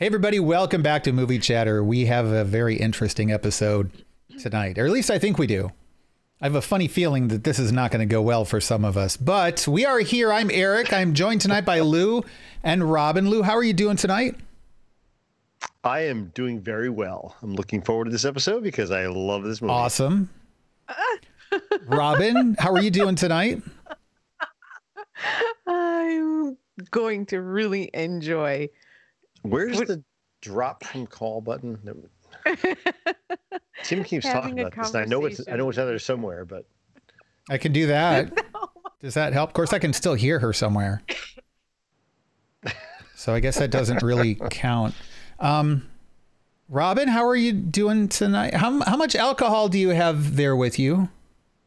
Hey, everybody, welcome back to Movie Chatter. We have a very interesting episode tonight, or at least I think we do. I have a funny feeling that this is not going to go well for some of us, but we are here. I'm Eric. I'm joined tonight by Lou and Robin. Lou, how are you doing tonight? I am doing very well. I'm looking forward to this episode because I love this movie. Awesome. Robin, how are you doing tonight? I'm going to really enjoy. Where's What- the drop from call button? Tim keeps Having talking about this. and I know it's I know it's out there somewhere, but I can do that. Does that help? Of course, I can still hear her somewhere. So I guess that doesn't really count. Um, Robin, how are you doing tonight? How, how much alcohol do you have there with you?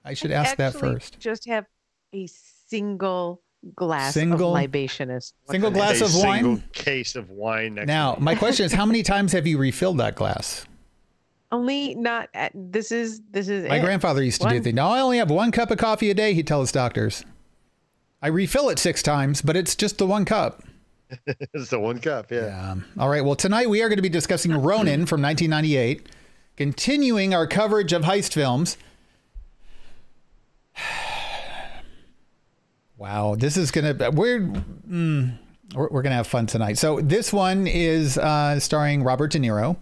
I should ask that first. Just have a single glass Single- of libationist. Single glass of wine? single case of wine. Next Now, my question is, how many times have you refilled that glass? Only not. At, this is this is. My it. grandfather used to do One. things. No, I only have one cup of coffee a day. He'd tell his doctors. I refill it six times, but it's just the one cup. it's the one cup. Yeah. Yeah. All right. Well, tonight we are going to be discussing Ronin from 1998, continuing our coverage of heist films. Wow, this is going to we're mm, we're, we're going to have fun tonight. So this one is uh, starring Robert De Niro.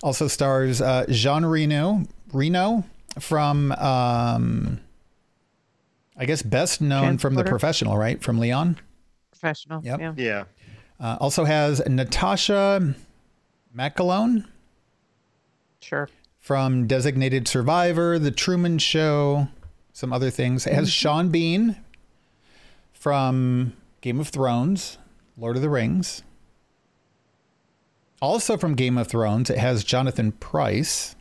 Also stars uh, Jean Reno Reno from um, I guess best known from The Professional, right? From Leon. professional. Yep. Yeah. Yeah. Uh, also has Natascha McElhone Sure. from Designated Survivor, The Truman Show, some other things. It has Sean Bean from Game of Thrones, Lord of the Rings. Also from Game of Thrones, it has Jonathan Pryce.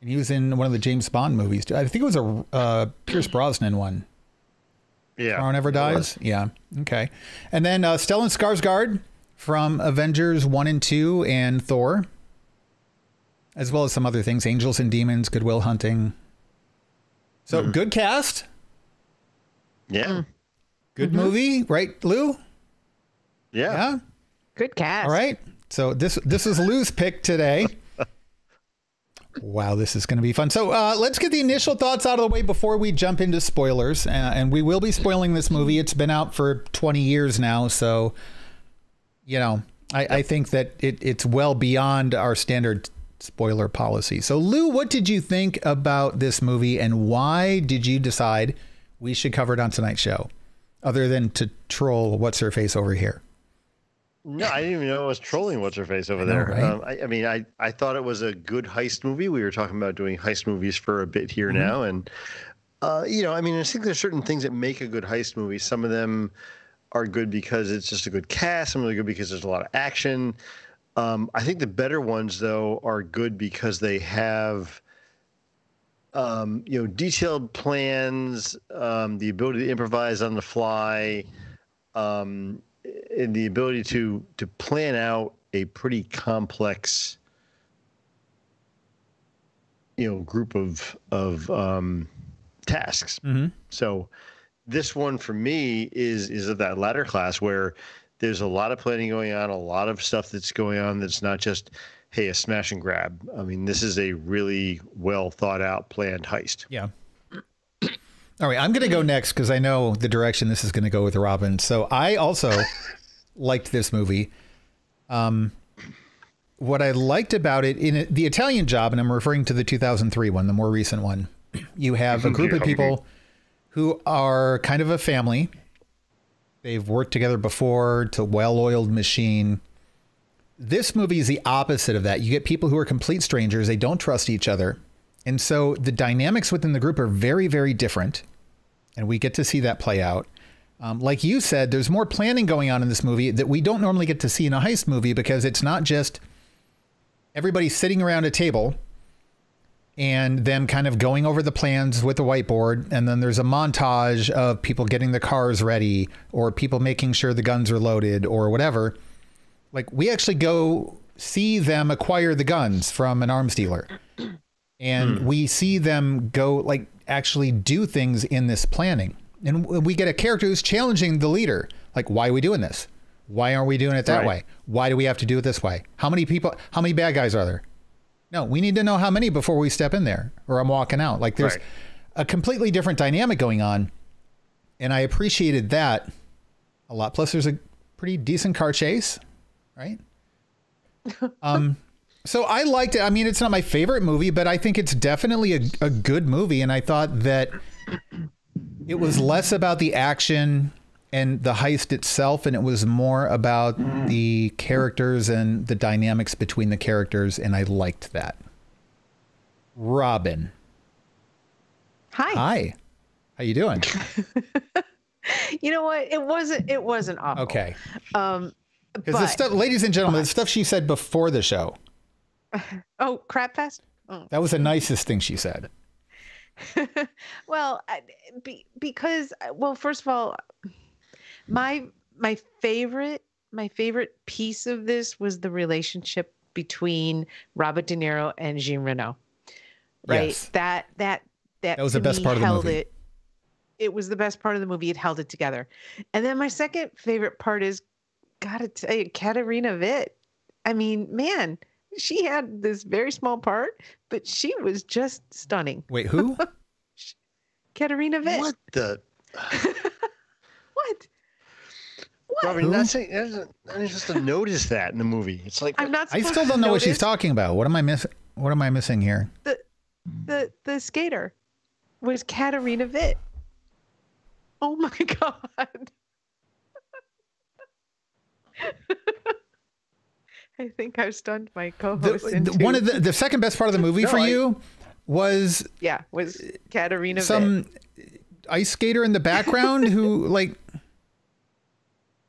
And he was in one of the James Bond movies. too. I think it was a uh, Pierce Brosnan one. Yeah. Tomorrow Never Dies. Yeah. Okay. And then uh, Stellan Skarsgård from Avengers 1 and 2 and Thor, as well as some other things Angels and Demons, Good Will Hunting. So Mm-hmm. good cast, Yeah. good Mm-hmm. movie, right, Lou? Yeah. Yeah. Good cast. All right. So this this is Lou's pick today. Wow, this is going to be fun. So uh, let's get the initial thoughts out of the way before we jump into spoilers. Uh, and we will be spoiling this movie. It's been out for 20 years now, so you know, I, I think that it, it's well beyond our standard spoiler policy. So Lou, what did you think about this movie, and why did you decide we should cover it on tonight's show, other than to troll what's her face over here? No, I didn't even know I was trolling what's her face over know, there. right? um, I, I mean, I, I thought it was a good heist movie. We were talking about doing heist movies for a bit here Mm-hmm. now, and uh, you know, I mean, I think there's certain things that make a good heist movie. Some of them are good because it's just a good cast. Some of them are good because there's a lot of action. Um, I think the better ones, though, are good because they have, um, you know, detailed plans, um, the ability to improvise on the fly, um, and the ability to to plan out a pretty complex, you know, group of of um, tasks. Mm-hmm. So this one for me is is of that latter class where there's a lot of planning going on, a lot of stuff that's going on that's not just hey a smash and grab. I mean, this is a really well thought out, planned heist. Yeah. All right, I'm going to go next because I know the direction this is going to go with Robin. So I also liked this movie. Um, what I liked about it in it, the Italian Job, and I'm referring to the 2003 one, the more recent one. You have a group of people who are kind of a family. They've worked together before. It's a well-oiled machine. This movie is the opposite of that. You get people who are complete strangers. They don't trust each other. And so the dynamics within the group are very, very different. And we get to see that play out. Um, like you said, there's more planning going on in this movie that we don't normally get to see in a heist movie because it's not just everybody sitting around a table and them kind of going over the plans with the whiteboard. And then there's a montage of people getting the cars ready or people making sure the guns are loaded or whatever. Like we actually go see them acquire the guns from an arms dealer and hmm. we see them go like actually do things in this planning and we get a character who's challenging the leader like why are we doing this Why aren't we doing it that Right. way? Why do we have to do it this way? How many people? How many bad guys are there? No, we need to know how many before we step in there, or I'm walking out. Like there's Right. a completely different dynamic going on, and I appreciated that a lot. Plus, there's a pretty decent car chase, right? um, so I liked it. I mean, it's not my favorite movie, but I think it's definitely a, a good movie, and I thought that it was less about the action and the heist itself, and it was more about the characters and the dynamics between the characters, and I liked that. Robin, Hi. hi, how you doing? You know what? It wasn't. It wasn't awful. Okay, Um. Because the stuff, ladies and gentlemen, the stuff she said before the show, oh, crap fest. Oh. that was the nicest thing she said. well, I- be, because well, first of all, my my favorite my favorite piece of this was the relationship between Robert De Niro and Jean Reno. Right. Yes. That that that That was the best part of the movie. It, it was the best part of the movie. It held it together. And then my second favorite part is, gotta tell you, Katarina Witt. I mean, man, she had this very small part, but she was just stunning. Wait, who? Katarina Witt. What the? What? What? Robin, Who? that's a, that's a, I didn't just to notice that in the movie. It's like I'm not. I still don't know what she's talking about. What am I missing? What am I missing here? The the the skater was Katarina Witt. Oh my god. I think I've stunned my The, co-host. the- into, one of the the second best part of the movie No, for I- you was yeah was Katarina Witt. some ice skater in the background who like She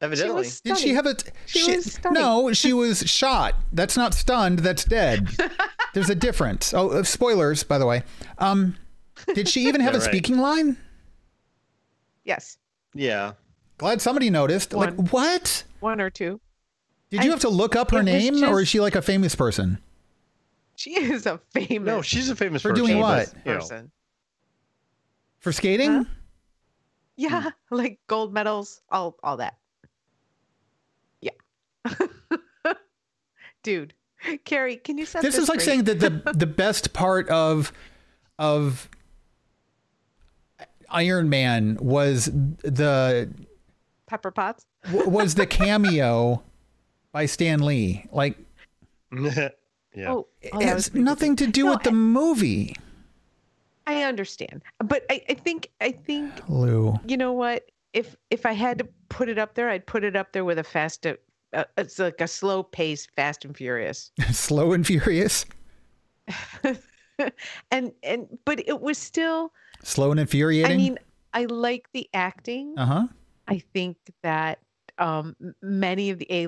evidently. was did she have a She was stunning. no she was shot that's not stunned that's dead there's a difference oh uh, spoilers by the way um did she even have Yeah, a right. speaking line Yes, yeah. glad somebody noticed like what one or two. did you I- have to look up her it was name or is she like a famous person She is a famous No, she's a famous For person. doing but, what? person. for skating Huh? Yeah, like gold medals, all all that. Yeah. Dude, Carrie, can you set this this is like saying that the the best part of of Iron Man was the Pepper Potts? W- was the cameo by Stan Lee. Like yeah. Oh, it oh, that was has nothing to do No, with the movie. I understand, but I, I think I think Lou. you know what? If if I had to put it up there, I'd put it up there with a fast. Uh, uh, it's like a slow pace, Fast and Furious, Slow and Furious. and and but it was still. Slow and infuriating. I mean, I like the acting. uh-huh. I think that um, many of the a,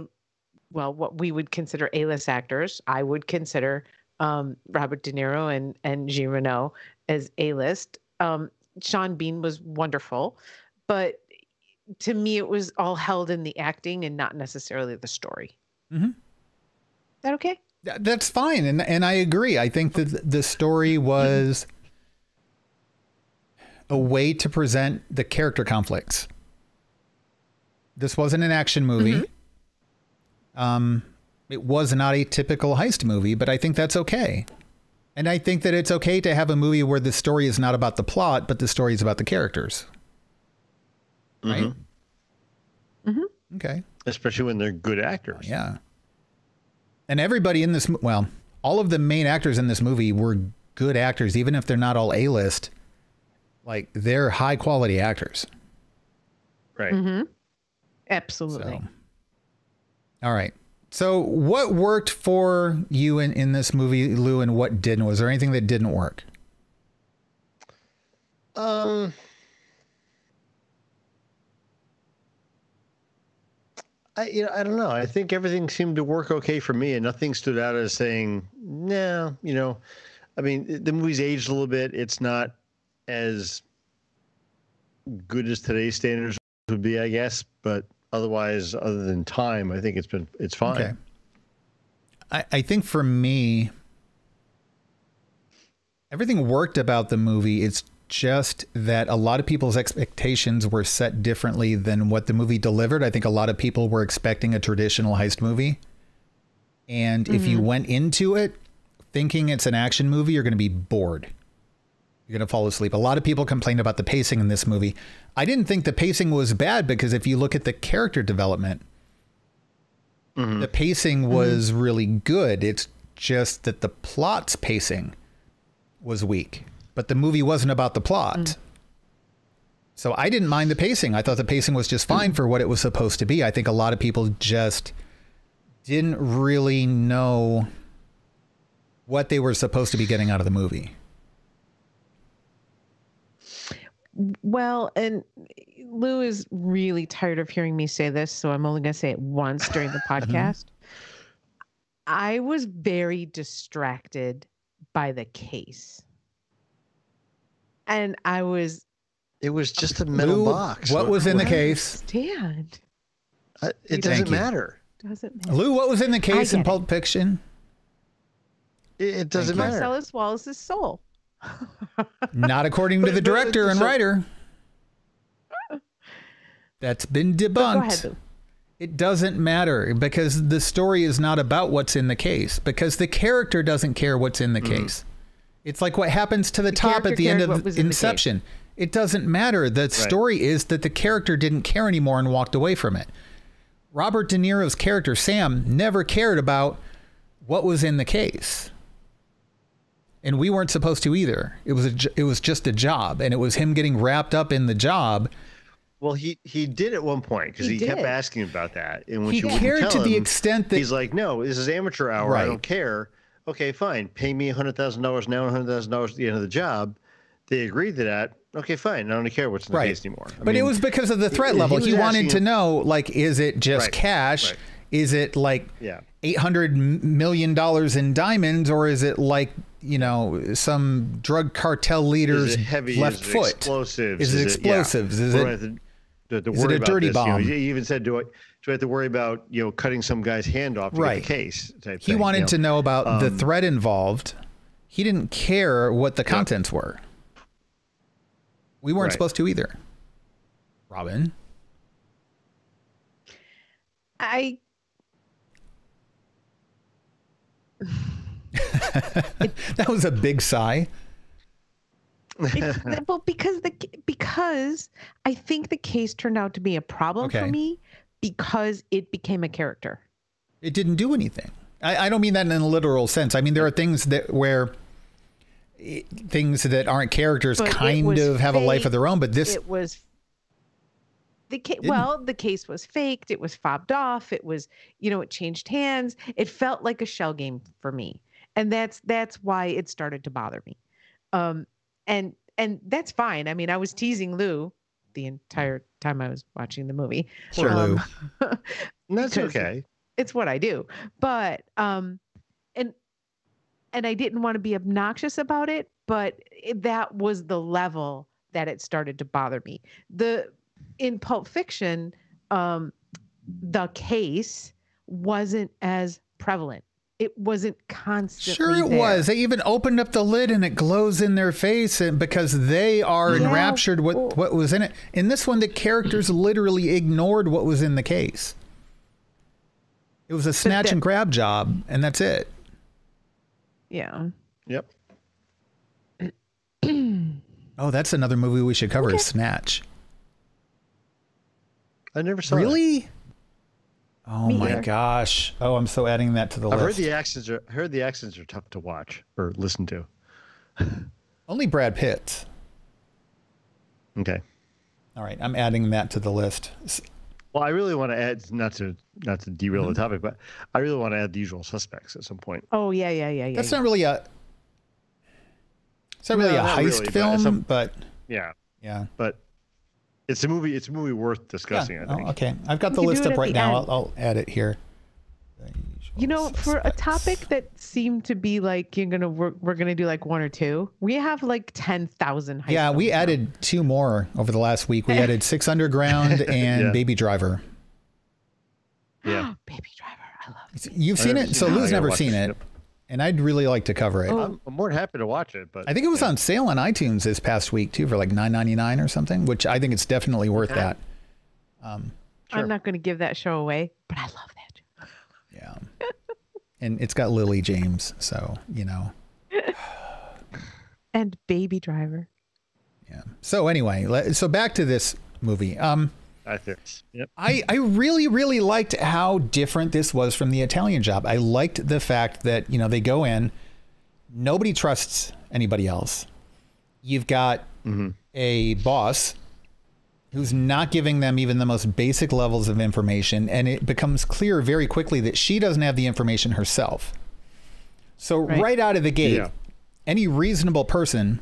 well, what we would consider A-list actors, I would consider um, Robert De Niro and and Jean Reno as A-list. Um, Sean Bean was wonderful, but to me, it was all held in the acting and not necessarily the story. Mm-hmm. That okay? That's fine, and and I agree. I think that the story was a way to present the character conflicts. This wasn't an action movie. Um, it was not a typical heist movie, but I think that's okay. And I think that it's okay to have a movie where the story is not about the plot, but the story is about the characters. Right? Mm-hmm. Okay. Especially when they're good actors. Yeah. And everybody in this, well, all of the main actors in this movie were good actors, even if they're not all A list. Like they're high quality actors. Right. Mm-hmm. Absolutely. So, all right. So, what worked for you in, in this movie, Lou, and what didn't? Was there anything that didn't work? Um, I you know I don't know. I think everything seemed to work okay for me, and nothing stood out as saying no. You know, I mean, the movie's aged a little bit. It's not as good as today's standards would be, I guess. But otherwise, other than time, I think it's been it's fine. Okay. I, I think for me, everything worked about the movie. It's just that a lot of people's expectations were set differently than what the movie delivered. I think a lot of people were expecting a traditional heist movie. And mm-hmm. if you went into it thinking it's an action movie, you're going to be bored. You're going to fall asleep. A lot of people complained about the pacing in this movie. I didn't think the pacing was bad because if you look at the character development, mm-hmm. the pacing mm-hmm. was mm-hmm. really good. It's just that the plot's pacing was weak, but the movie wasn't about the plot. Mm. So I didn't mind the pacing. I thought the pacing was just fine mm. for what it was supposed to be. I think a lot of people just didn't really know what they were supposed to be getting out of the movie. Well, and Lou is really tired of hearing me say this, so I'm only going to say it once during the mm-hmm. podcast. I was very distracted by the case. And I was. It was just a metal Lou, box. What was in the case? Stand. Uh, it doesn't matter. Doesn't matter. Lou, what was in the case in Pulp Fiction? It, it doesn't matter. Marcellus Wallace's soul. Not according to the director and writer. That's been debunked. Ahead, it doesn't matter because the story is not about what's in the case because the character doesn't care what's in the mm. case. It's like what happens to the, the top at the end of Inception. It doesn't matter. The right. story is that the character didn't care anymore and walked away from it. Robert De Niro's character Sam never cared about what was in the case and we weren't supposed to either. It was a, it was just a job, and it was him getting wrapped up in the job. Well, he he did at one point because he, he kept asking about that, and when he cared to him, the extent that he's like, "No, this is amateur hour. Right. I don't care." Okay, fine. Pay me hundred thousand dollars now and hundred thousand dollars at the end of the job. They agreed to that. Okay, fine. I don't care what's in the right. case anymore. I but mean, it was because of the threat level. He, he wanted asking, to know, like, is it just right, cash? Right. Is it like yeah. eight hundred million dollars in diamonds, or is it like you know, some drug cartel leader's heavy, left is foot. Explosives. Is, it explosives? Is it, to, to is it a dirty bomb? You, know, you, even said, do I, do I have to worry about, you know, cutting some guy's hand off to right. get the case? he thing, wanted you know? to know about um, the threat involved. He didn't care what the contents were. We weren't right. supposed to either. Robin? I that was a big sigh. well, because the because I think the case turned out to be a problem okay. for me because it became a character. It didn't do anything. I, I don't mean that in a literal sense. I mean there are things that where it, things that aren't characters but kind of have fake. a life of their own. But this it was the ca- well the case was faked it was fobbed off it was you know it changed hands it felt like a shell game for me and that's that's why it started to bother me. Um and and that's fine. I mean i was teasing lou the entire time i was watching the movie. Sure um, lou that's okay. it's what i do. But um and and i didn't want to be obnoxious about it but it, that was the level that it started to bother me. The in pulp fiction um the case wasn't as prevalent it wasn't constantly. Sure, it there. was. They even opened up the lid and it glows in their face, and because they are yeah. enraptured what what was in it. In this one, the characters literally ignored what was in the case. It was a snatch that, and grab job, and that's it. Yeah. Yep. oh, that's another movie we should cover. Okay. Snatch. I never saw. Really? It. Oh Me my either. gosh! Oh, I'm so adding that to the list. I've list. heard the accents are heard the accents are tough to watch or listen to. Only Brad Pitt. Okay. All right, I'm adding that to the list. Well, I really want to add not to not to derail mm-hmm. the topic, but I really want to add the usual suspects at some point. Oh yeah, yeah, yeah, yeah. That's yeah. not really a. It's not really no, a heist really, film, but, some, but yeah, yeah, but it's a movie. It's a movie worth discussing. Yeah. I think. Oh, okay, I've got the list up right now. I'll, I'll, add it here. You know, for a topic that seemed to be like you're gonna we're, we're gonna do like one or two, we have like ten thousand. Yeah, we now. added two more over the last week. We added Six Underground and yeah. Baby Driver. Yeah, Baby Driver, I love. It. You've seen it, so Lou's never seen it. And I'd really like to cover it. Oh. I'm, I'm more than happy to watch it, but I think it was on sale on iTunes this past week too for like nine ninety nine or something, which I think it's definitely worth Okay. that. Um, Sure. I'm not going to give that show away, but I love that. show. yeah, and it's got Lily James, so you know. And Baby Driver. Yeah. So anyway, so back to this movie. Um, I think. Yep. I, I really, really liked how different this was from the Italian job. I liked the fact that, you know, they go in, nobody trusts anybody else. You've got mm-hmm. a boss who's not giving them even the most basic levels of information. And it becomes clear very quickly that she doesn't have the information herself. So, right, Right. out of the gate, Yeah. any reasonable person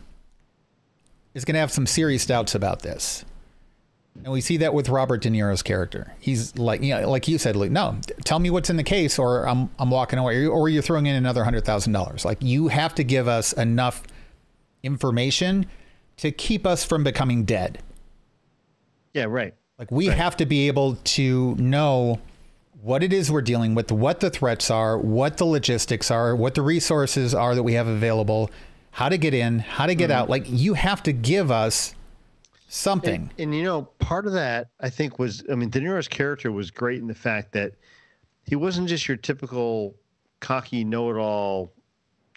is going to have some serious doubts about this. And we see that with Robert De Niro's character. He's like, you know, like you said, Luke, no, tell me what's in the case or I'm, I'm walking away or you're throwing in another hundred thousand dollars. Like you have to give us enough information to keep us from becoming dead. Yeah. Right. Like we Right. have to be able to know what it is we're dealing with, what the threats are, what the logistics are, what the resources are that we have available, how to get in, how to get mm-hmm. out. Like you have to give us something. And, and you know, part of that I think was, I mean, De Niro's character was great in the fact that he wasn't just your typical cocky know-it-all,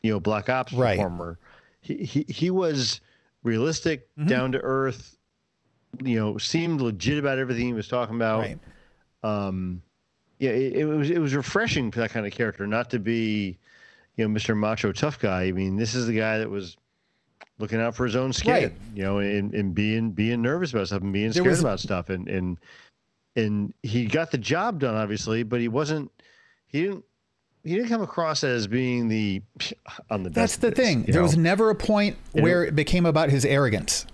you know, black ops Right. performer. He he he was realistic, down to earth. You know, seemed legit about everything he was talking about. right. um, yeah, it, it was it was refreshing for that kind of character, not to be, you know, Mr. Macho tough guy. I mean, this is the guy that was looking out for his own skin, Right. you know, and, and being being nervous about stuff and being scared was- about stuff, and and and he got the job done, obviously, but he wasn't. He didn't. He didn't come across as being the on the That's the this, thing. There know? was never a point You know? where it became about his arrogance.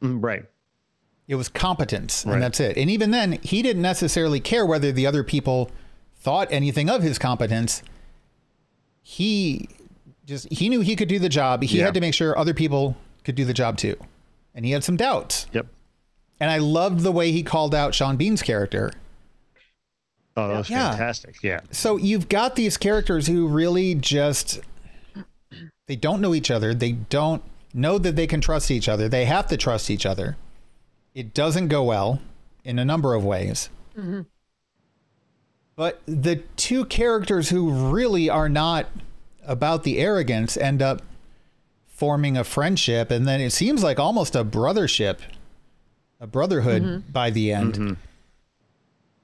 Mm, right. It was competence, Right. and that's it. And even then, he didn't necessarily care whether the other people thought anything of his competence. He just he knew he could do the job. He Yeah. had to make sure other people could do the job too. And he had some doubts. Yep. And I loved the way he called out Sean Bean's character. Oh, that was Yeah. fantastic. Yeah. So you've got these characters who really just they don't know each other. They don't know that they can trust each other. They have to trust each other. It doesn't go well in a number of ways. Mm-hmm. But the two characters who really are not about the arrogance end up forming a friendship and then it seems like almost a brothership, a brotherhood mm-hmm. by the end. Mm-hmm.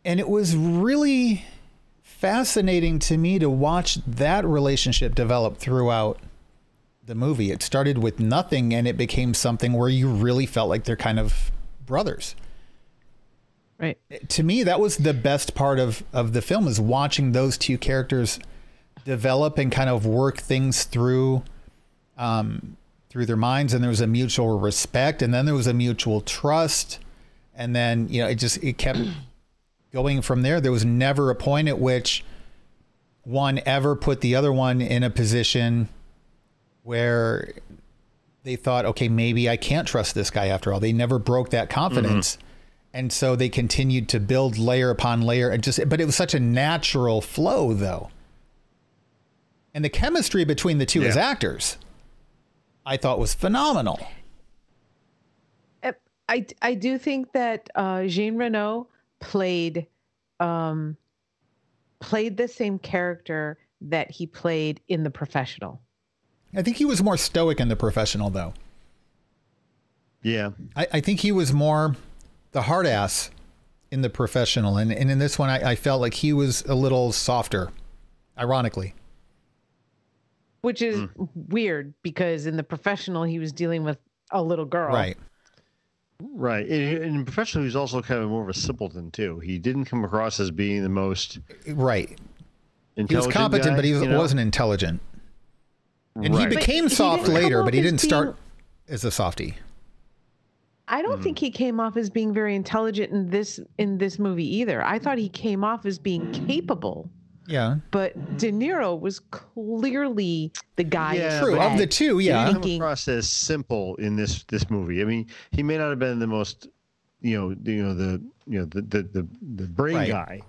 And it was really fascinating to me to watch that relationship develop throughout the movie. It started with nothing and it became something where you really felt like they're kind of brothers. Right. To me, that was the best part of, of the film is watching those two characters develop and kind of work things through um, through their minds. And there was a mutual respect and then there was a mutual trust. And then you know it just it kept going from there. There was never a point at which one ever put the other one in a position where they thought okay maybe I can't trust this guy after all. They never broke that confidence. And so they continued to build layer upon layer and just but it was such a natural flow though and the chemistry between the two as actors I thought was phenomenal. I I do think that uh, Jean Reno played um, played the same character that he played in The Professional. I think he was more stoic in the professional though. Yeah. I, I think he was more the hard ass in the professional and, and in this one I, I felt like he was a little softer, ironically. Which is mm. weird because in the professional he was dealing with a little girl Right. Right. And, and in professional, he's also kind of more of a simpleton too. He didn't come across as being the most Right. He was competent, guy, but he was, you know? wasn't intelligent. And he Right. But became he soft didn't later, but he didn't start as a softie. i don't hmm. think he came off as being very intelligent in this in this movie either i thought he came off as being capable Yeah. but de niro was clearly the guy Yeah, True. Of the two, yeah. didn't come Thinking- across as simple in this this movie. I mean, he may not have been the most, you know, you know the you know the the the, the brain Right. guy,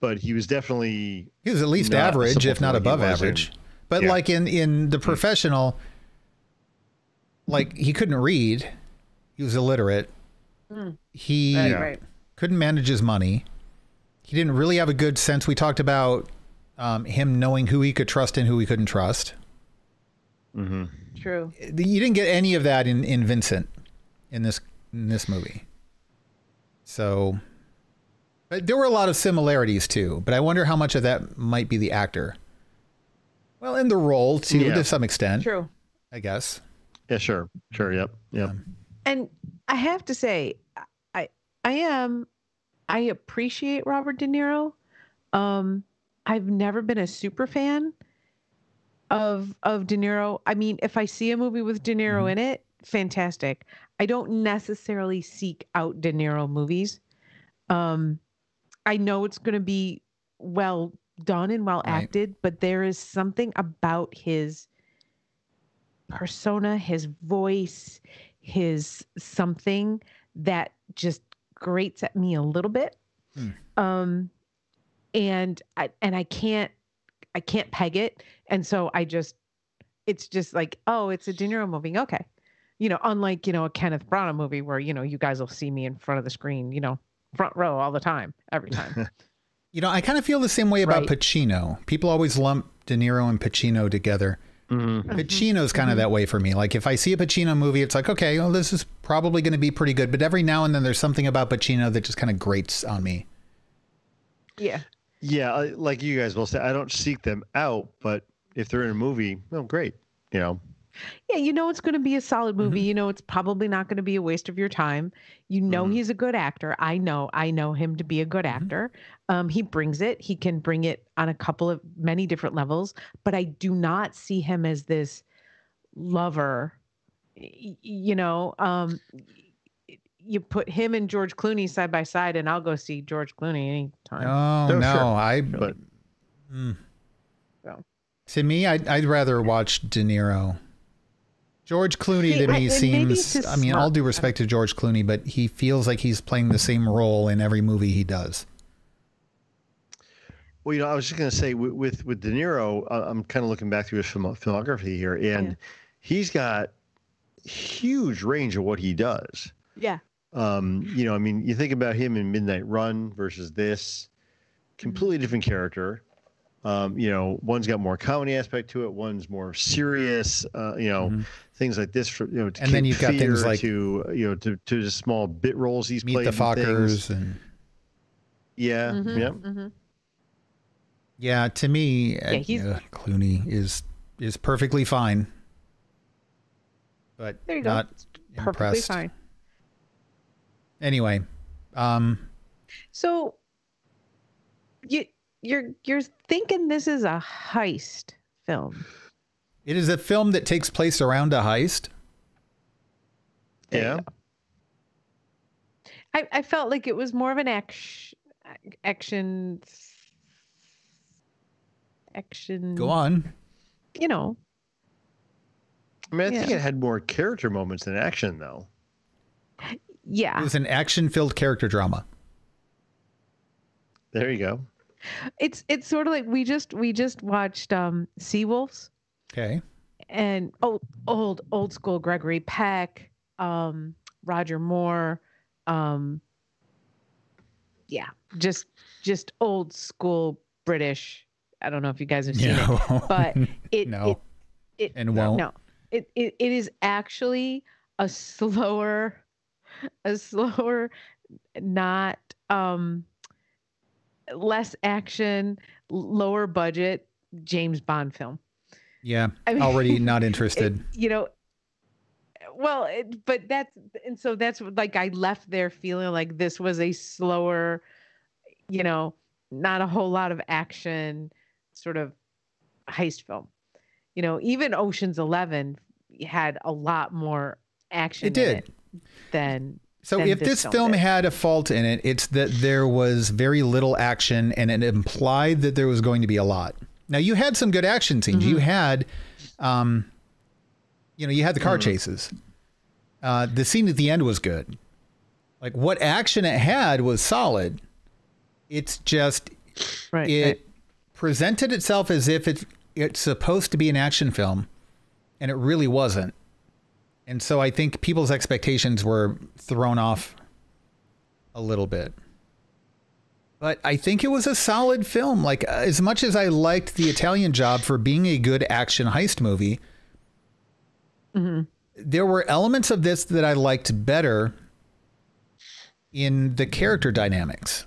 but he was definitely He was at least average, if not above was in- average. But Yeah. like in in the hmm. professional, like he couldn't read. He was illiterate. Hmm. He Right, right. couldn't manage his money. He didn't really have a good sense. We talked about um, him knowing who he could trust and who he couldn't trust. True. You didn't get any of that in, in Vincent in this in this movie. So, but there were a lot of similarities too. But I wonder how much of that might be the actor. Well, in the role too, Yeah. to some extent, True. I guess. Yeah, sure, sure, yep, yep. And I have to say, I I am I appreciate Robert De Niro. Um, I've never been a super fan of of De Niro. I mean, if I see a movie with De Niro in it, fantastic. I don't necessarily seek out De Niro movies. Um, I know it's going to be well done and well Right. acted, but there is something about his persona, his voice, his something that just grates at me a little bit. Hmm. Um, and I and I can't I can't peg it, and so I just it's just like oh, it's a De Niro movie, okay. You know, unlike you know a Kenneth Branagh movie where you know you guys will see me in front of the screen, you know, front row all the time, every time. You know, I kind of feel the same way about Right. Pacino. People always lump De Niro and Pacino together. Mhm. Pacino's kind of that way for me. Like if I see a Pacino movie, it's like, okay, well, this is probably going to be pretty good. But every now and then there's something about Pacino that just kind of grates on me. yeah. Yeah, I- like you guys will say, I don't seek them out, but if they're in a movie, well, great. You know, Yeah, you know it's going to be a solid movie. You know it's probably not going to be a waste of your time. You know Mhm. he's a good actor. I know. I know him to be a good actor. Um, he brings it. He can bring it on a couple of many different levels. But I do not see him as this lover. You know, um, you put him and George Clooney side by side, and I'll go see George Clooney anytime. Oh Oh, no, sure. I. but mm. So. To me, I'd, I'd rather watch De Niro. George Clooney See, to me and maybe it's seems. his I mean, all smirk. due respect to George Clooney, but he feels like he's playing the same role in every movie he does. well, you know, I was just going to say with, with with De Niro, I'm kind of looking back through his film, filmography here, and Yeah. he's got huge range of what he does. Yeah. Um, you know, I mean, you think about him in Midnight Run versus this, Mm-hmm. completely different character. Um, you know, one's got more comedy aspect to it, one's more serious. Uh, you know, Mhm. things like this. For, you know, to And then you've got things like- to you know, to to just small bit roles he's Meet played. the. Fockers and Yeah, Mhm, yeah. mhm. yeah, to me, uh, he's- uh, Clooney is is perfectly fine, but There you go. not It's perfectly impressed. fine. Anyway, um, So you you're you're thinking this is a heist film. it is a film that takes place around a heist. Yeah. I, I felt like it was more of an action action action Go on. you know I mean, I think it had more character moments than action, though. It was an action-filled character drama. There you go. it's it's sort of like we just we just watched um Sea Wolves Okay. and old old old school Gregory Peck, um, Roger Moore, um, yeah, just just old school British. I don't know if you guys have seen it, but it no. it, it And won't. no it, it it is actually a slower a slower not um less action lower budget James Bond film. yeah. I mean, Already not it- interested. you know well it, but that's and so that's like i left there feeling like this was a slower you know not a whole lot of action sort of heist film you know even oceans 11 had a lot more action It did. it than So if this film film had a fault in it, it's that there was very little action and it implied that there was going to be a lot. Now you had some good action scenes. Mm-hmm. You had um you know, you had the car chases. Uh the scene at the end was good. Like what action it had was solid. It's just right it right. presented itself as if it's it's supposed to be an action film, and it really wasn't. And so I think people's expectations were thrown off a little bit. But I think it was a solid film. Like as much as I liked the Italian Job for being a good action heist movie, Mm-hmm. there were elements of this that I liked better in the character dynamics.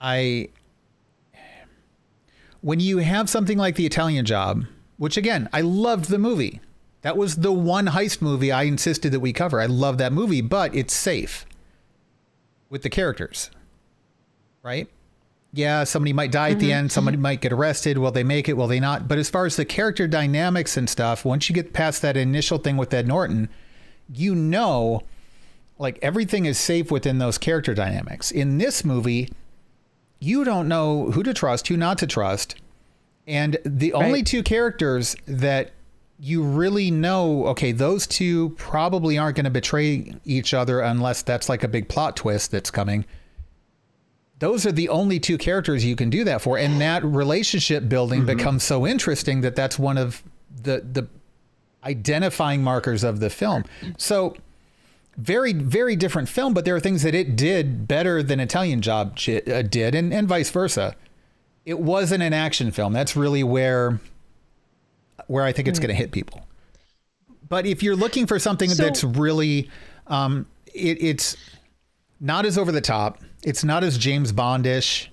I when you have something like the Italian Job, which again, I loved the movie. That was the one heist movie I insisted that we cover. I love that movie, but it's safe with the characters. Right? Yeah, somebody might die at the mm-hmm. end, somebody might get arrested. Will they make it? Will they not? But as far as the character dynamics and stuff, once you get past that initial thing with Ed Norton, you know like everything is safe within those character dynamics. In this movie, you don't know who to trust, who not to trust. And the only two characters that you really know, okay, those two probably aren't going to betray each other unless that's like a big plot twist that's coming. Those are the only two characters you can do that for. And that relationship building becomes so interesting that that's one of the, the identifying markers of the film. So, very very different film but there are things that it did better than italian job uh, did and, and vice versa it wasn't an action film. That's really where where i think it's going to hit people. But if you're looking for something So- that's really um it, it's not as over the top. It's not as james bondish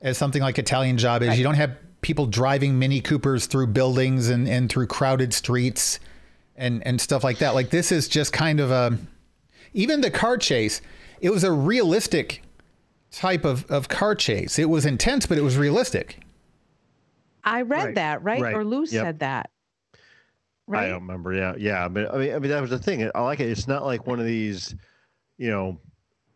as something like italian job is. You don't have people driving mini coopers through buildings and and through crowded streets and and stuff like that. Like this is just kind of a even the car chase, it was a realistic type of, of car chase. It was intense, but it was realistic. I read Right, that, right? right, Or Lou yep. said that. Right. I don't remember. Yeah, yeah, but I mean, I mean that was the thing. I like it. It's not like one of these, you know,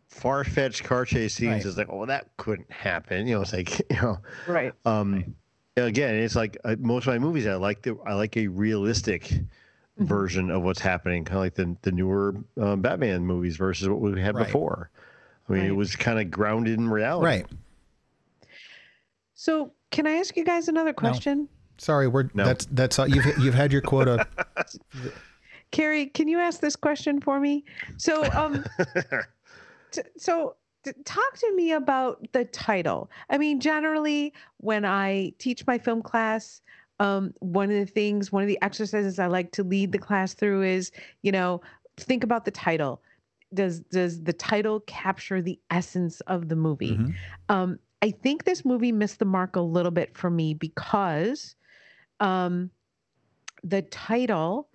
far-fetched car chase scenes. Right. It's like, oh, that couldn't happen. You know, it's like, you know, Right. um, again, it's like uh, most of my movies. I like the I like a realistic Mm-hmm. version of what's happening, kind of like the the newer um, Batman movies versus what we had Right. before. I mean, it was kind of grounded in reality. Right. So, can I ask you guys another question? Sorry, we're No. that's that's all you've you've had your quota. Carrie, can you ask this question for me? So, um, t- so t- talk to me about the title. I mean, generally, when I teach my film class, um, one of the things, one of the exercises I like to lead the class through is, you know, think about the title. Does does the title capture the essence of the movie? Mhm. Um, I think this movie missed the mark a little bit for me because um, the title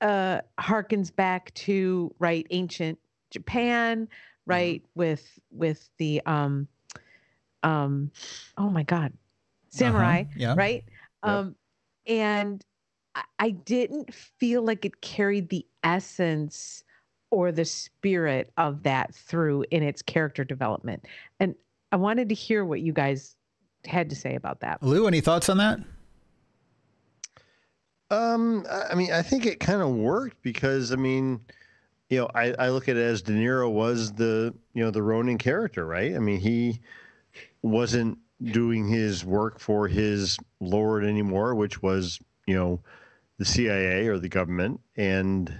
uh, harkens back to right ancient Japan, right with with the um, um, oh my God, samurai, Uh-huh, Yeah. right? Yep. Um, and I, I didn't feel like it carried the essence or the spirit of that through in its character development. And I wanted to hear what you guys had to say about that. Lou, any thoughts on that? Um, I I mean, I think it kind of worked because I mean, you know, I, I look at it as De Niro was the you know the Ronin character, right? I mean, he wasn't doing his work for his lord anymore, which was you know the CIA or the government, and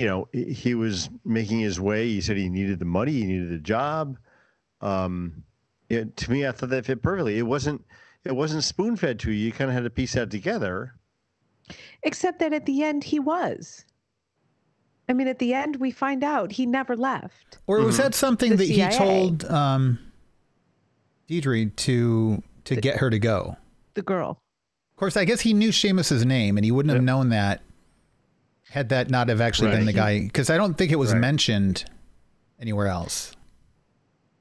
you know he- he was making his way. He said he needed the money, he needed a job. Um, it, to me, I thought that fit perfectly. It wasn't it wasn't spoon fed to you. You kind of had to piece that together. Except that at the end he was. I mean, at the end we find out he never left. Or was that something The that he told um, Deirdre to to get her to go? The girl. Of course, I guess he knew Seamus's name, and he wouldn't have known that had that not have actually been Right. the guy. Because I don't think it was Right. mentioned anywhere else.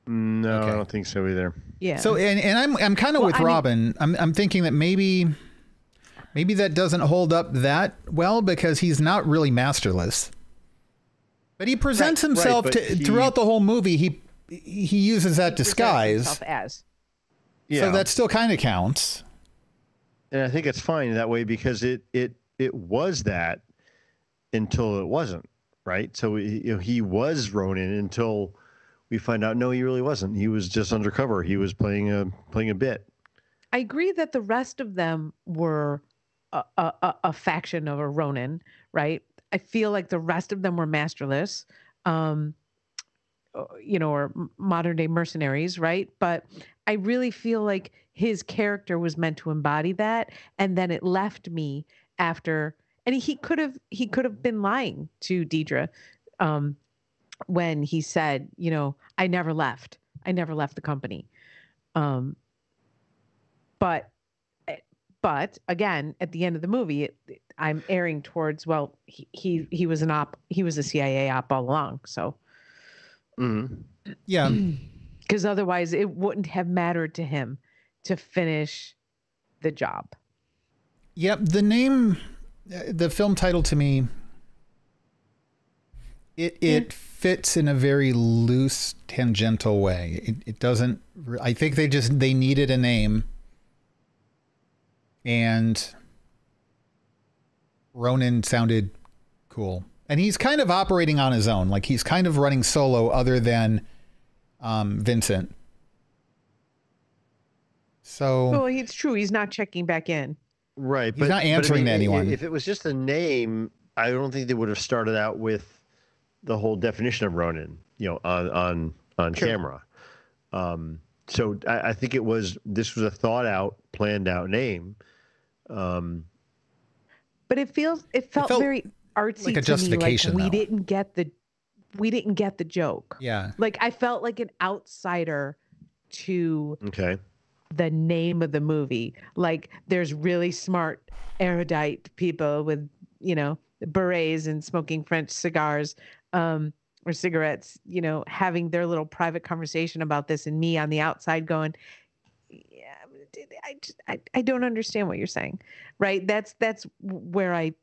No, Okay. I don't think so either. Yeah. So and, and I'm I'm kind of Well, with I mean- Robin. I'm I'm thinking that maybe maybe that doesn't hold up that well because he's not really masterless. But he presents Right, himself but to he- throughout the whole movie. He he uses that He disguise, As. Yeah, so that still kind of counts. and I think it's fine that way because it it it was that until it wasn't, right? So he, you know, he was Ronin until we find out no, he really wasn't. He was just undercover. He was playing a playing a bit. I agree that the rest of them were a, a, a- faction of a Ronin, right? I feel like the rest of them were masterless, um, uh, you know, or modern day mercenaries, right? But I really feel like his character was meant to embody that, and then it left me after. And he could have he could have been lying to Deirdre um, when he said, you know, I never left. I never left the company. Um, but eh, but again at the end of the movie it, it- i'm airing towards well he, he he was an op he was a cia op all along so Mhm. Yeah. because otherwise it wouldn't have mattered to him to finish the job Yep. The name, the film title to me, it it fits in a very loose, tangential way. It, it doesn't. I think they just they needed a name, and Ronin sounded cool, and he's kind of operating on his own. Like he's kind of running solo, other than um, Vincent. So well it's true he's not checking back in Right. He's not answering to i- i- anyone. If it was just a name, I don't think they would have started out with the whole definition of Ronin, you know, on on on True. camera. Um, so I, I think it was this was a thought out, planned out name. Um, but it feels it felt, felt very artsy like a to justification, me like we though. didn't get the we didn't get the joke yeah, like i felt like an outsider to okay. The name of the movie. Like there's really smart, erudite people with, you know, berets and smoking French cigars um, or cigarettes, you know, having their little private conversation about this, and me on the outside going, yeah, I, just, I, I don't understand what you're saying, right? That's that's where I,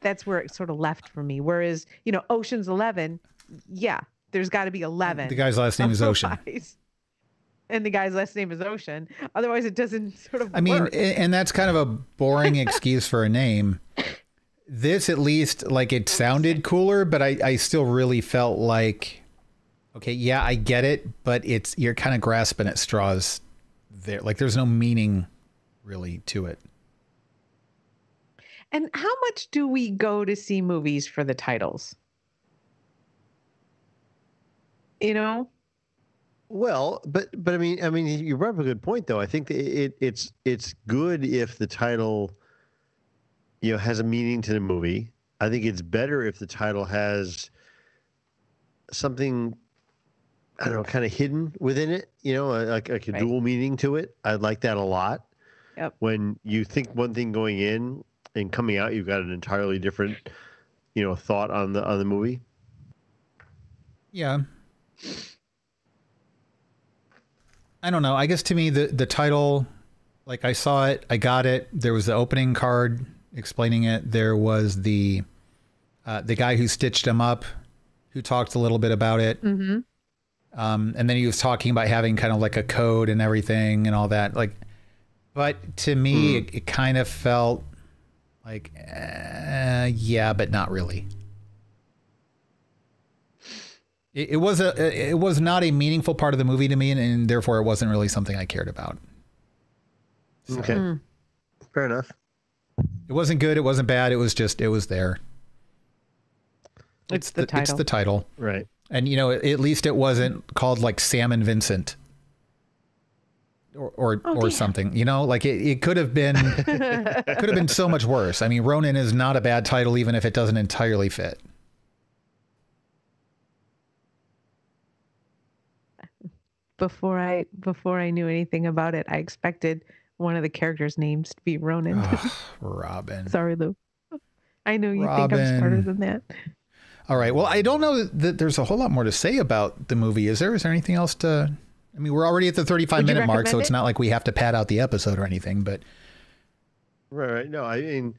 that's where it sort of left for me. Whereas, you know, Ocean's Eleven, yeah, there's got to be eleven. the guy's last name is Ocean. And the guy's last name is Ocean. Otherwise, it doesn't sort of. I mean, work. and that's kind of a boring excuse for a name. This, at least, like it sounded cooler, but I, I still really felt like, okay, yeah, I get it, but it's you're kind of grasping at straws there. Like there's no meaning really to it. and how much do we go to see movies for the titles? You know, Well, but but I mean, I mean, you brought up a good point, though. I think that it it's it's good if the title, you know, has a meaning to the movie. I think it's better if the title has something, I don't know, kind of hidden within it. You know, uh, like like a Right. dual meaning to it. I like that a lot. Yep. When you think one thing going in and coming out, you've got an entirely different, you know, thought on the on the movie. Yeah. I don't know. I guess to me the the title like I saw it, I got it. There was the opening card explaining it. There was the uh, the guy who stitched him up who talked a little bit about it. mm-hmm. Um, and then he was talking about having kind of like a code and everything and all that. Like, but to me, it, it kind of felt like, uh, yeah, but not really. It, it was a, it was not a meaningful part of the movie to me, and, and therefore it wasn't really something I cared about. So, Okay, Mm. fair enough. It wasn't good. It wasn't bad. It was just, it was there. It's the It's title. the title. Right. And you know, at least it wasn't called like Sam and Vincent or or, Oh, or something. You know, like it, it could have been could have been so much worse. I mean, Ronin is not a bad title even if it doesn't entirely fit. Before I before I knew anything about it, I expected one of the characters' names to be Ronan. Ugh, Robin. Sorry, Lou. I know you think I'm smarter than that. All right. Well, I don't know that there's a whole lot more to say about the movie. Is there? Is there anything else to? I mean, we're already at the 35 Would minute mark, so it's it? not like we have to pad out the episode or anything. But Right, right. No, I mean,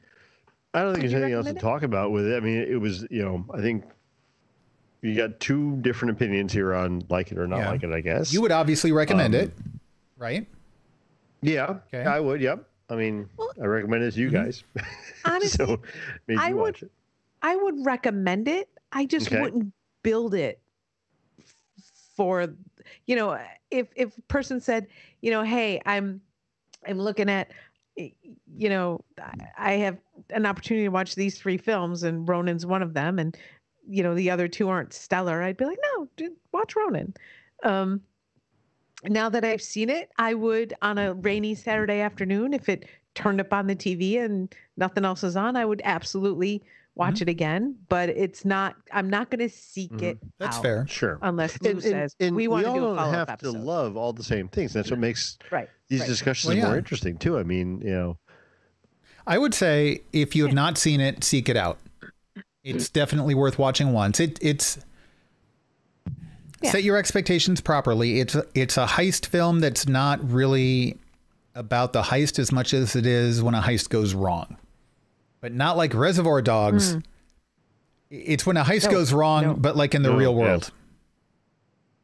I don't think Would there's anything else to it? talk about with it. I mean, it was, you know, I think you got two different opinions here on like it or not Yeah. like it. I guess you would obviously recommend Um, it, right? Yeah, Okay. I would. Yep. I mean, Well, I recommend it to you Mhm. guys. Honestly, so maybe I you would- watch it. I would recommend it. I just Okay. wouldn't build it for you know if if a person said you know hey i'm I'm looking at, you know, I- I have an opportunity to watch these three films, and Ronin's one of them, and you know the other two aren't stellar. I'd be like, no, dude, watch Ronin. Um, now that I've seen it, I would on a rainy Saturday afternoon, if it turned up on the TV and nothing else is on, I would absolutely watch it again. But it's not. I'm not going to seek Mhm. it. That's out fair. Sure. Unless Lou says we want to all do a don't follow up have episode. to love all the same things. That's what makes right. these right. discussions Well, more interesting too. I mean, you know, I would say if you have not seen it, seek it out. It's definitely worth watching once. It it's Yeah. set your expectations properly. It's a, it's a heist film that's not really about the heist as much as it is when a heist goes wrong. But not like Reservoir Dogs. Hmm. It's when a heist. No, goes wrong, no. but like in the No, real yeah. world.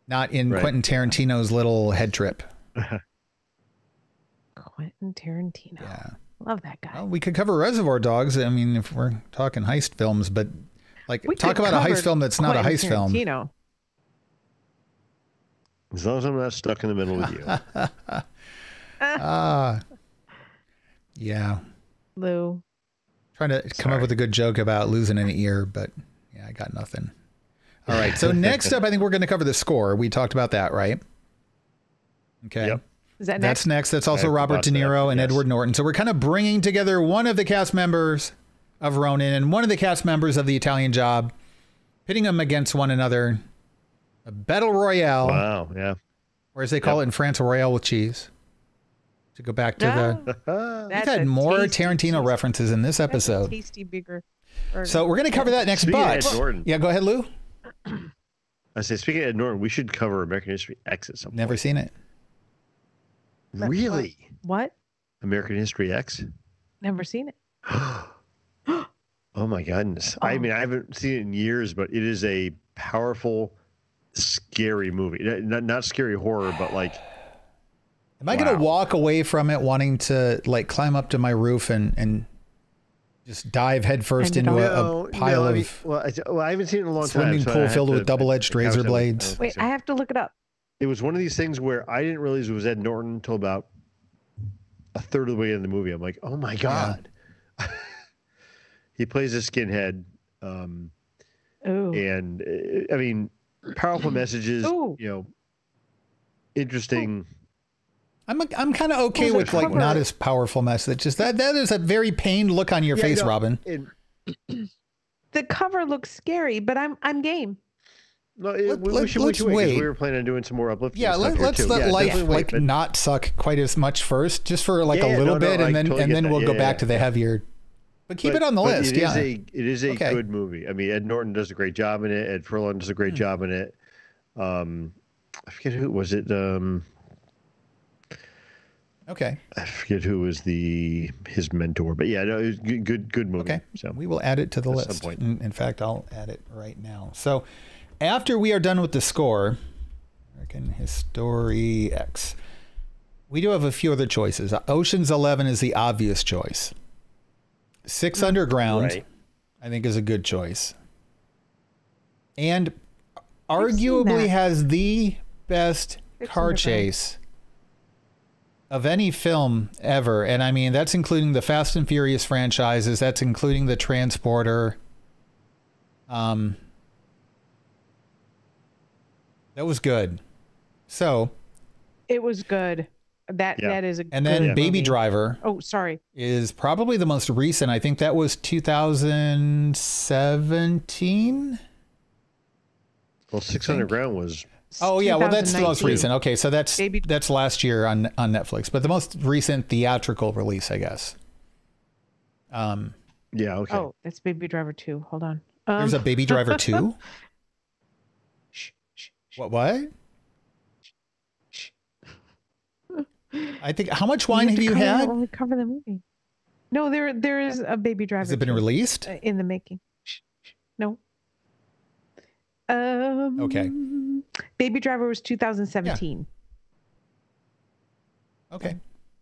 Not in Right. Quentin Tarantino's little head trip. Quentin Tarantino. Yeah. Love that guy. Well, we could cover Reservoir Dogs. I mean, if we're talking heist films, but like We talk about a heist film that's not a Quentin heist film. Tarantino. as long as I'm not stuck in the middle with you. Ah, yeah. Lou. Trying to come up with a good joke about losing an ear, but yeah, I got nothing. All right. So next up, I think we're going to cover the score. We talked about that, right? Okay. Yep. Is that That's next? next. That's also have Robert watch De that, Niro and yes. Edward Norton. So we're kind of bringing together one of the cast members of Ronin and one of the cast members of The Italian Job, pitting them against one another. A battle royale, wow. Yeah. or as they call it in France, a royale with cheese. To go back to the. Ah, We've had more tasty Tarantino cheese- references in this that's a episode. Tasty bigger. burger. So we're going to cover that next. Speaking of But Ed Norton, yeah, go ahead, Lou. I say, speaking of Ed Norton, we should cover American History X at some point. Never seen it. Point. Really? what? American History X? Never seen it. Oh my goodness. I Oh. mean, I haven't seen it in years, but it is a powerful, scary movie. Not- Not, not scary horror, but like, Am I going to walk away from it wanting to like climb up to my roof and and just dive headfirst into a, a pile no, I of well, I, well, I haven't seen it in a long swimming time. so pool filled to- with double-edged I- I razor would- I would- blades? Wait. I have to look it up. It was one of these things where I didn't realize it was Ed Norton until about a third of the way in the movie. I'm like, oh my god, he plays a skinhead, um, Ooh. and uh, I mean, powerful messages. Ooh. You know, interesting. I'm I'm kind of okay Was it with like cover- not as powerful messages. That that is a very pained look on your Yeah, face, no, Robin. And The cover looks scary, but I'm I'm game. No, it, let, we, let, we, should, let's should wait. wait. We were planning on doing some more uplifting. Yeah, stuff let, too. let Yeah, life wait, like but- not suck quite as much first, just for like Yeah, a little no, no, bit, I and then totally and then that. we'll go Yeah, back yeah. to the heavier. But keep but- it on the list. It yeah. is a it is a Okay. good movie. I mean, Ed Norton does a great job in it. Ed Furlong does a great Hmm. job in it. Um, I forget who was it. Um, okay. I forget who was the his mentor, but yeah, no, it was good, good, good movie. Okay. So We will add it to the At some list. point. In, in fact, I'll add it right now. So after we are done with the score, American History X, we do have a few other choices. Ocean's 11 is the obvious choice. Six Underground, Right. I think, is a good choice. And arguably has the best Six car chase of any film ever. And I mean, that's including the Fast and Furious franchises, that's including the Transporter. Um, that was good. So, It was good. That Yeah. that is a good. and then good Baby movie. Driver Oh, sorry. is probably the most recent. I think that was 2017. Well, Six Underground was Oh yeah, well that's the most recent. Okay, so that's Baby- that's last year on on Netflix, but the most recent theatrical release, I guess. Um, yeah okay. Oh, that's Baby Driver 2. Hold on. Um, there's a Baby Driver two. What? What? I think. How much wine have to you cover had? Cover the movie. No, there there is a Baby Driver. Has it been released? uh, in the making? No. Um, Okay. Baby Driver was 2017. Okay.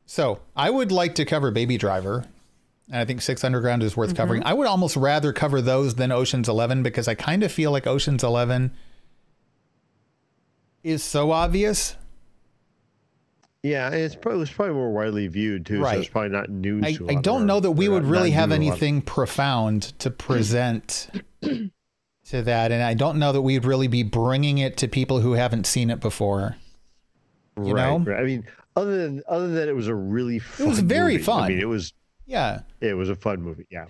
So I would like to cover Baby Driver. And I think Six Underground is worth covering. I would almost rather cover those than Ocean's Eleven because I kind of feel like Ocean's Eleven is so obvious. Yeah, it's probably, it was probably more widely viewed too. Right. So it's probably not news. I, to a I don't know that we would not- really not have new to a lot. anything profound to present to that, and I don't know that we'd really be bringing it to people who haven't seen it before. you right, know? right. I mean, other than other than it was a really fun. was very movie. fun. I mean, it was Yeah, it was a fun movie. Yeah.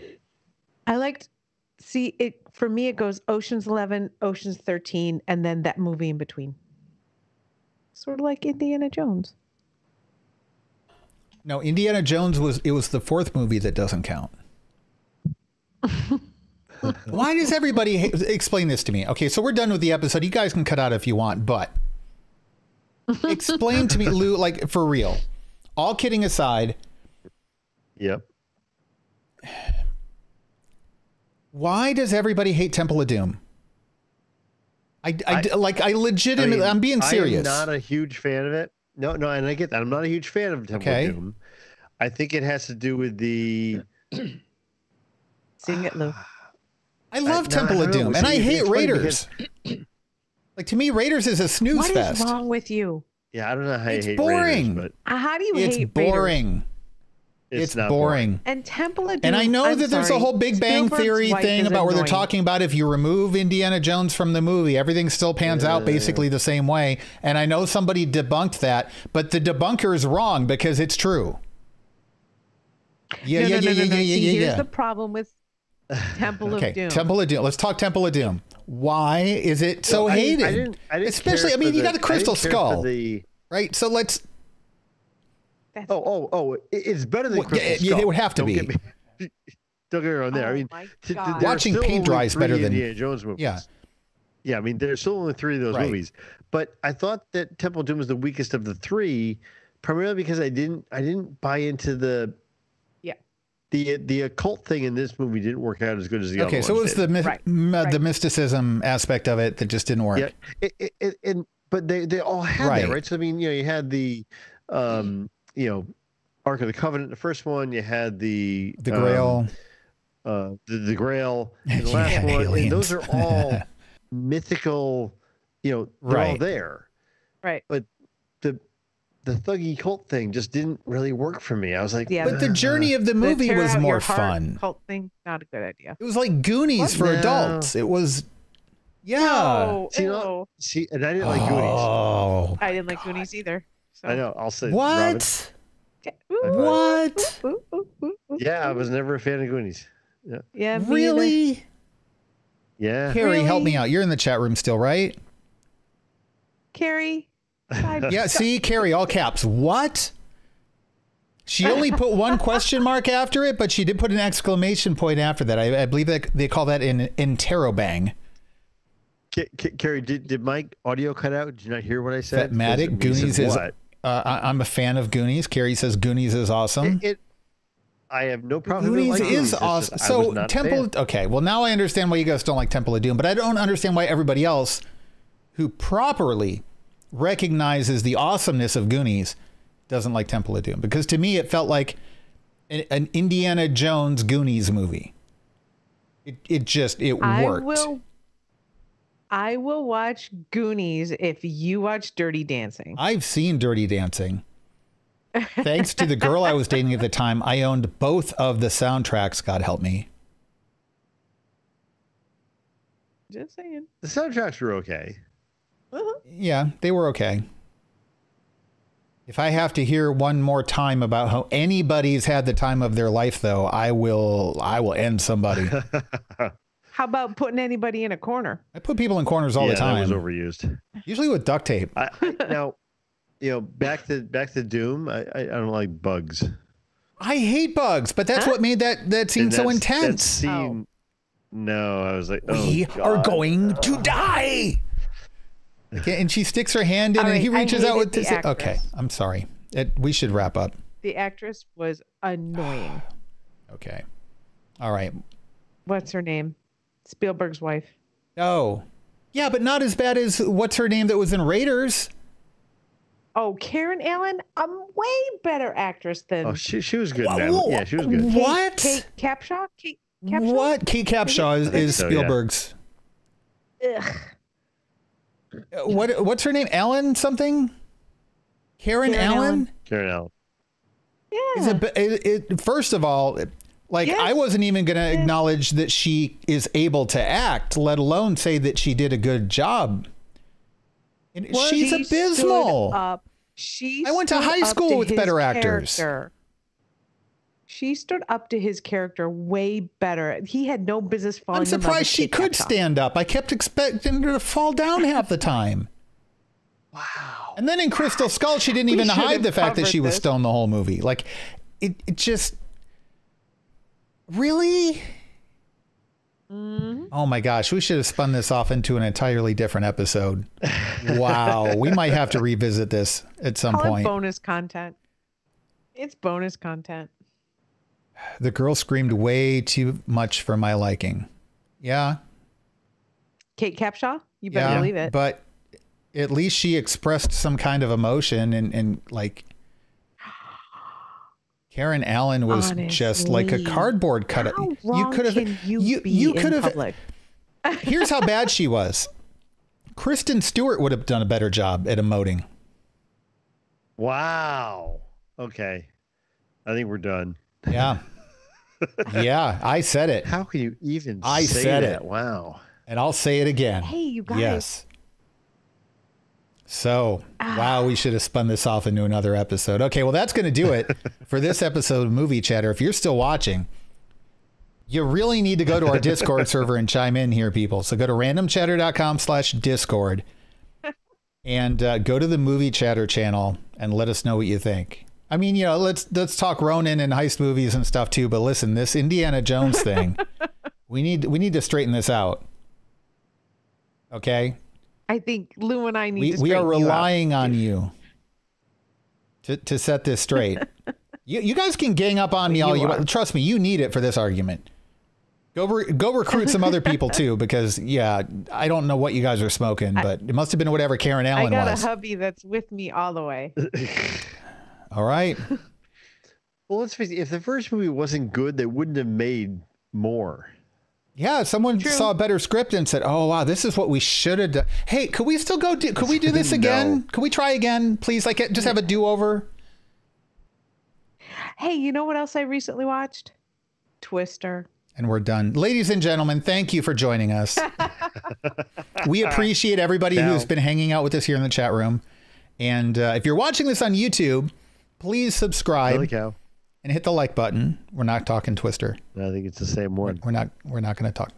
I liked see it for me it goes Ocean's 11, Ocean's 13 and then that movie in between. Sort of like Indiana Jones. no, Indiana Jones was it was the fourth movie that doesn't count. Why does everybody ha- explain this to me? Okay, so we're done with the episode. You guys can cut out if you want, but explain to me, Lou, like for real. All kidding aside, Yep. why does everybody hate Temple of Doom? I, I, I- like I I legitimately mean, I'm being serious. I am not a huge fan of it. No, no, and I get that. I'm not a huge fan of Temple Okay. of Doom. I think it has to do with the. Sing it, Lou. I love I Temple of. Doom, and I hate funny Raiders. like to me, Raiders is a snooze What is fest. What is wrong with you? Yeah, I don't know how It's you hate boring. Raiders, Uh, How do you It's hate Raiders? boring. but it's, It's, not boring. And Temple of Doom. And I know I'm that there's a whole Big Bang Spielberg's Theory thing is about where they're talking about if you remove Indiana Jones from the movie, everything still pans out basically the same way. And I know somebody debunked that, but the debunker is wrong because it's true. Yeah, no, yeah, no, yeah, no, yeah, no, yeah, See, yeah, here's yeah. the problem with Temple Okay, of Doom. Temple of Doom. Let's talk Temple of Doom. Why is it so I hated? I didn't, I didn't Especially, I mean, you the- got a I didn't crystal skull, The, right? So let's. That's- oh, oh, oh! It's better than Well, Crystal yeah, yeah, Skull. it would have to Don't be. get me, don't get me wrong there. I Oh mean, t- t- there Watching still paint dry is better three than- Indiana Jones movies. Yeah. Yeah, I mean, there's still only three of those Right. movies, but I thought that Temple of Doom was the weakest of the three, primarily because I didn't I didn't buy into the Yeah. the the occult thing in this movie didn't work out as good as the Okay, other Okay, so it was did. the my- Right, m- uh, the right. mysticism aspect of it that just didn't work. Yeah, it, it, it, and but they they all had Right. that right. So I mean, you know, you had the, um, you know, Ark of the Covenant, the first one. You had the The um, Grail. uh, the, the Grail, and the Yeah, one. And those are all mythical. You know, they're all Right. there. Right. But the the Thuggee cult thing just didn't really work for me. I was like, Yeah. But the journey of the The movie tear was more fun. Cult thing, not a good idea. It was like Goonies What? for No. adults. It was, yeah. Oh, See, you know- See, and I didn't like Goonies. Oh, I didn't like Goonies either. So. I know. I'll say what? Okay. Ooh, What? ooh, ooh, ooh, ooh, Yeah, I was never a fan of Goonies. Yeah. me neither. Really? Yeah. Carrie, help me out. You're in the chat room still, right? Carrie. Yeah, see, Carrie, all caps. What? She only put one question mark after it, but she did put an exclamation point after that. I, I believe that they call that an interrobang. Ca- Ca- Carrie, did, did my audio cut out? Did you not hear what I said? Fatmatic, Because Goonies is. what? Uh, I, I'm a fan of Goonies. Carrie says Goonies is awesome. It, it- I have no problem. Goonies with it. Like is Goonies. Awesome. just So Temple. Okay, well now I understand why you guys don't like Temple of Doom, but I don't understand why everybody else, who properly recognizes the awesomeness of Goonies, doesn't like Temple of Doom. Because to me, it felt like an, an Indiana Jones Goonies movie. It it just it I worked. will. I will watch Goonies if you watch Dirty Dancing. I've seen Dirty Dancing. Thanks to the girl I was dating at the time, I owned both of the soundtracks. God help me. Just saying. The soundtracks were okay. Uh-huh. Yeah, they were okay. If I have to hear one more time about how anybody's had the time of their life, though, I will. I will end somebody. How about putting anybody in a corner? I put people in corners all yeah, the time, that was overused. usually with duct tape. I, I, now, you know, back to back to Doom. I, I, I don't like bugs. I hate bugs, but that's Huh? what made that that scene so that's- that intense. scene. No, I was like, oh, we are God. going to die. Okay, and she sticks her hand in, All and he I reaches out with hated this. the actress. Okay, I'm sorry. It, we should wrap up. The actress was annoying. Okay. All right. What's her name? Spielberg's wife. Oh, yeah, but not as bad as what's her name that was in Raiders. Oh, Karen Allen, a way better actress than Oh, she she was good. Wha- Man. wha- Yeah, she was good. Kate- What? Kate Capshaw. Kate Capshaw. What? Kate Capshaw is, is so, yeah. Spielberg's. Ugh. Uh, What? What's her name? Ellen something? Karen, Karen Allen, Allen. Karen Allen. Yeah. a bi- it, it, first of all, like Yes. I wasn't even going to acknowledge that she is able to act, let alone say that she did a good job. And she's She abysmal. Up. She I went to high school to with better actors. character. She stood up to his character way better. He had no business falling. I'm in love with surprised she could stand up. I kept expecting her to fall down half the time. Wow. And then in Crystal Skull, she didn't We even hide the fact that she was this. stoned the whole movie. Like, it, it just really. Mm-hmm. Oh my gosh, we should have spun this off into an entirely different episode. Wow, we might have to revisit this at some Call point. bonus content. It's bonus content. The girl screamed way too much for my liking. Yeah, Kate Capshaw, you better yeah, believe it. but at least she expressed some kind of emotion and and like Karen Allen was just like a cardboard cutout. You could have you, you you could have? Here's how bad she was. Kristen Stewart would have done a better job at emoting. Wow. Okay. I think we're done. Yeah. yeah, I said it. How can you even I say said that? it. Wow. And I'll say it again. Hey, you guys. Yes. So, wow, we should have spun this off into another episode. Okay, well, that's going to do it for this episode of Movie Chatter. If you're still watching, you really need to go to our Discord server and chime in here, people. So go to randomchatter.com slash Discord and uh, go to the Movie Chatter channel and let us know what you think. I mean, you know, let's let's talk Ronin and heist movies and stuff too. But listen, this Indiana Jones thing, we need we need to straighten this out. Okay, I think Lou and I need we, to we are straighten you relying on you to, to set this straight. you, you guys can gang up on me all You you want. Trust me, you need it for this argument. Go re- go recruit some other people too, because yeah, I don't know what you guys are smoking, but it must have been whatever Karen Allen was. I got was. a hubby that's with me all the way. all right, Well, let's face it. If the first movie wasn't good, they wouldn't have made more. Yeah. Someone True. saw a better script and said, "Oh wow, this is what we should have done." Hey, could we still go? Do, could we do this again? No. Could we try again, please? Like, just have a do over. Hey, you know what else I recently watched? Twister. And we're done. Ladies and gentlemen, thank you for joining us. we appreciate everybody Ciao. who's been hanging out with us here in the chat room. And uh, if you're watching this on YouTube, please subscribe Holy cow. And hit the like button. We're not talking Twister. I think it's the same one. We're not. We're not going to talk.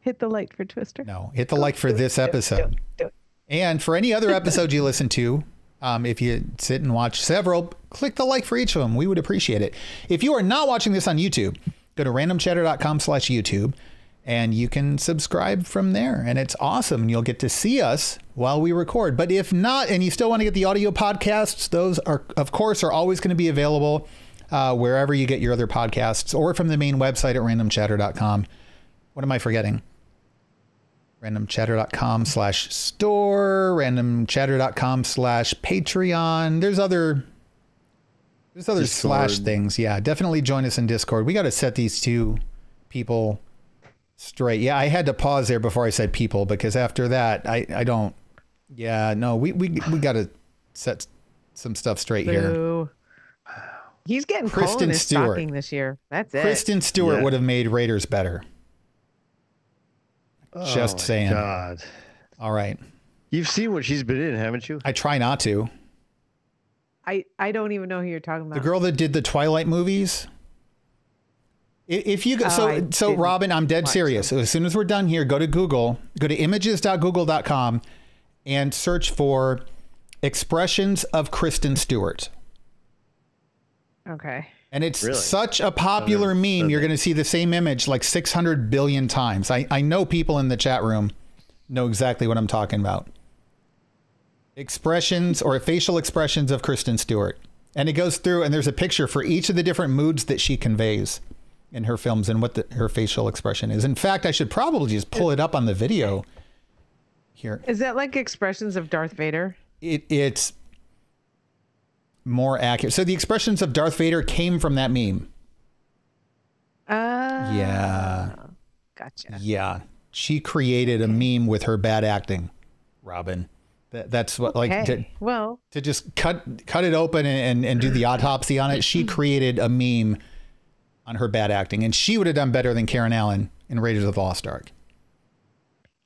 Hit the like for Twister. No, hit the like for this it, episode. do it. And for any other episode you listen to, um, if you sit and watch several, click the like for each of them. We would appreciate it. If you are not watching this on YouTube, go to randomchatter.com slash YouTube and you can subscribe from there. And it's awesome. And You'll get to see us while we record. But if not, and you still want to get the audio podcasts, those are, of course, are always going to be available uh, wherever you get your other podcasts or from the main website at randomchatter.com. What am I forgetting? randomchatter.com slash store randomchatter.com slash patreon there's other there's other Discord. slash things yeah definitely join us in discord we got to set these two people straight yeah i had to pause there before i said people because after that i i don't yeah no we we, we got to set some stuff straight here Boo. He's getting Kristen Kristen in his Stewart. this year. That's it. kristen stewart Yeah. would have made raiders better oh Just Oh my saying. God. all right You've seen what she's been in, haven't you? i try not to I, I don't even know who you're talking about. The girl that did the Twilight movies. I- If you go, Oh, so I so Robin, I'm dead watch serious. As soon as we're done here, go to Google, go to images.google.com and search for expressions of Kristen Stewart. Okay. And it's Really? such a popular never meme. said You're going to see the same image like 600 billion times. I, I know people in the chat room know exactly what I'm talking about. Expressions or facial expressions of Kristen Stewart. And it goes through, and there's a picture for each of the different moods that she conveys in her films and what the, her facial expression is. In fact, I should probably just pull it up on the video here. Is that like expressions of Darth Vader? It, it's more accurate. So the expressions of Darth Vader came from that meme. Uh, Yeah. Gotcha. Yeah. She created a meme with her bad acting, Robin. That, that's what like Okay. to, well, to just cut cut it open and, and, and do the autopsy on it. She created a meme on her bad acting, and she would have done better than Karen Allen in Raiders of the Lost Ark.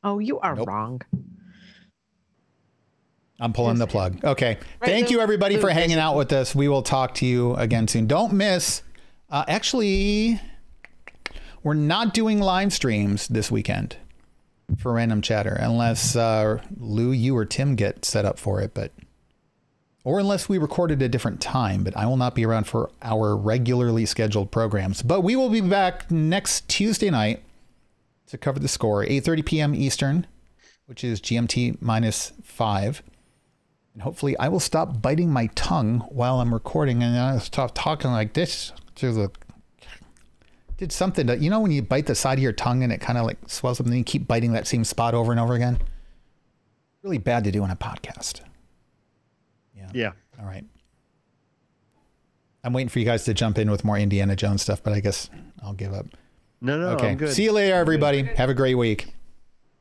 oh, you are Nope. wrong. I'm pulling the plug. Okay. Right, Thank you, everybody, for hanging out with us. We will talk to you again soon. Don't miss. Uh, actually, we're not doing live streams this weekend for Random Chatter unless uh, Lou, you, or Tim get set up for it, but or unless we record a different time. But I will not be around for our regularly scheduled programs. But we will be back next Tuesday night to cover the score, 8:30 p.m. Eastern, which is GMT minus five. And hopefully, I will stop biting my tongue while I'm recording, and I'll stop talking like this to the. Did something to you know when you bite the side of your tongue and it kind of like swells up, and then you keep biting that same spot over and over again. Really bad to do on a podcast. Yeah. All right. I'm waiting for you guys to jump in with more Indiana Jones stuff, but I guess I'll give up. No, no, okay. I'm good. See you later, everybody. Have a great week.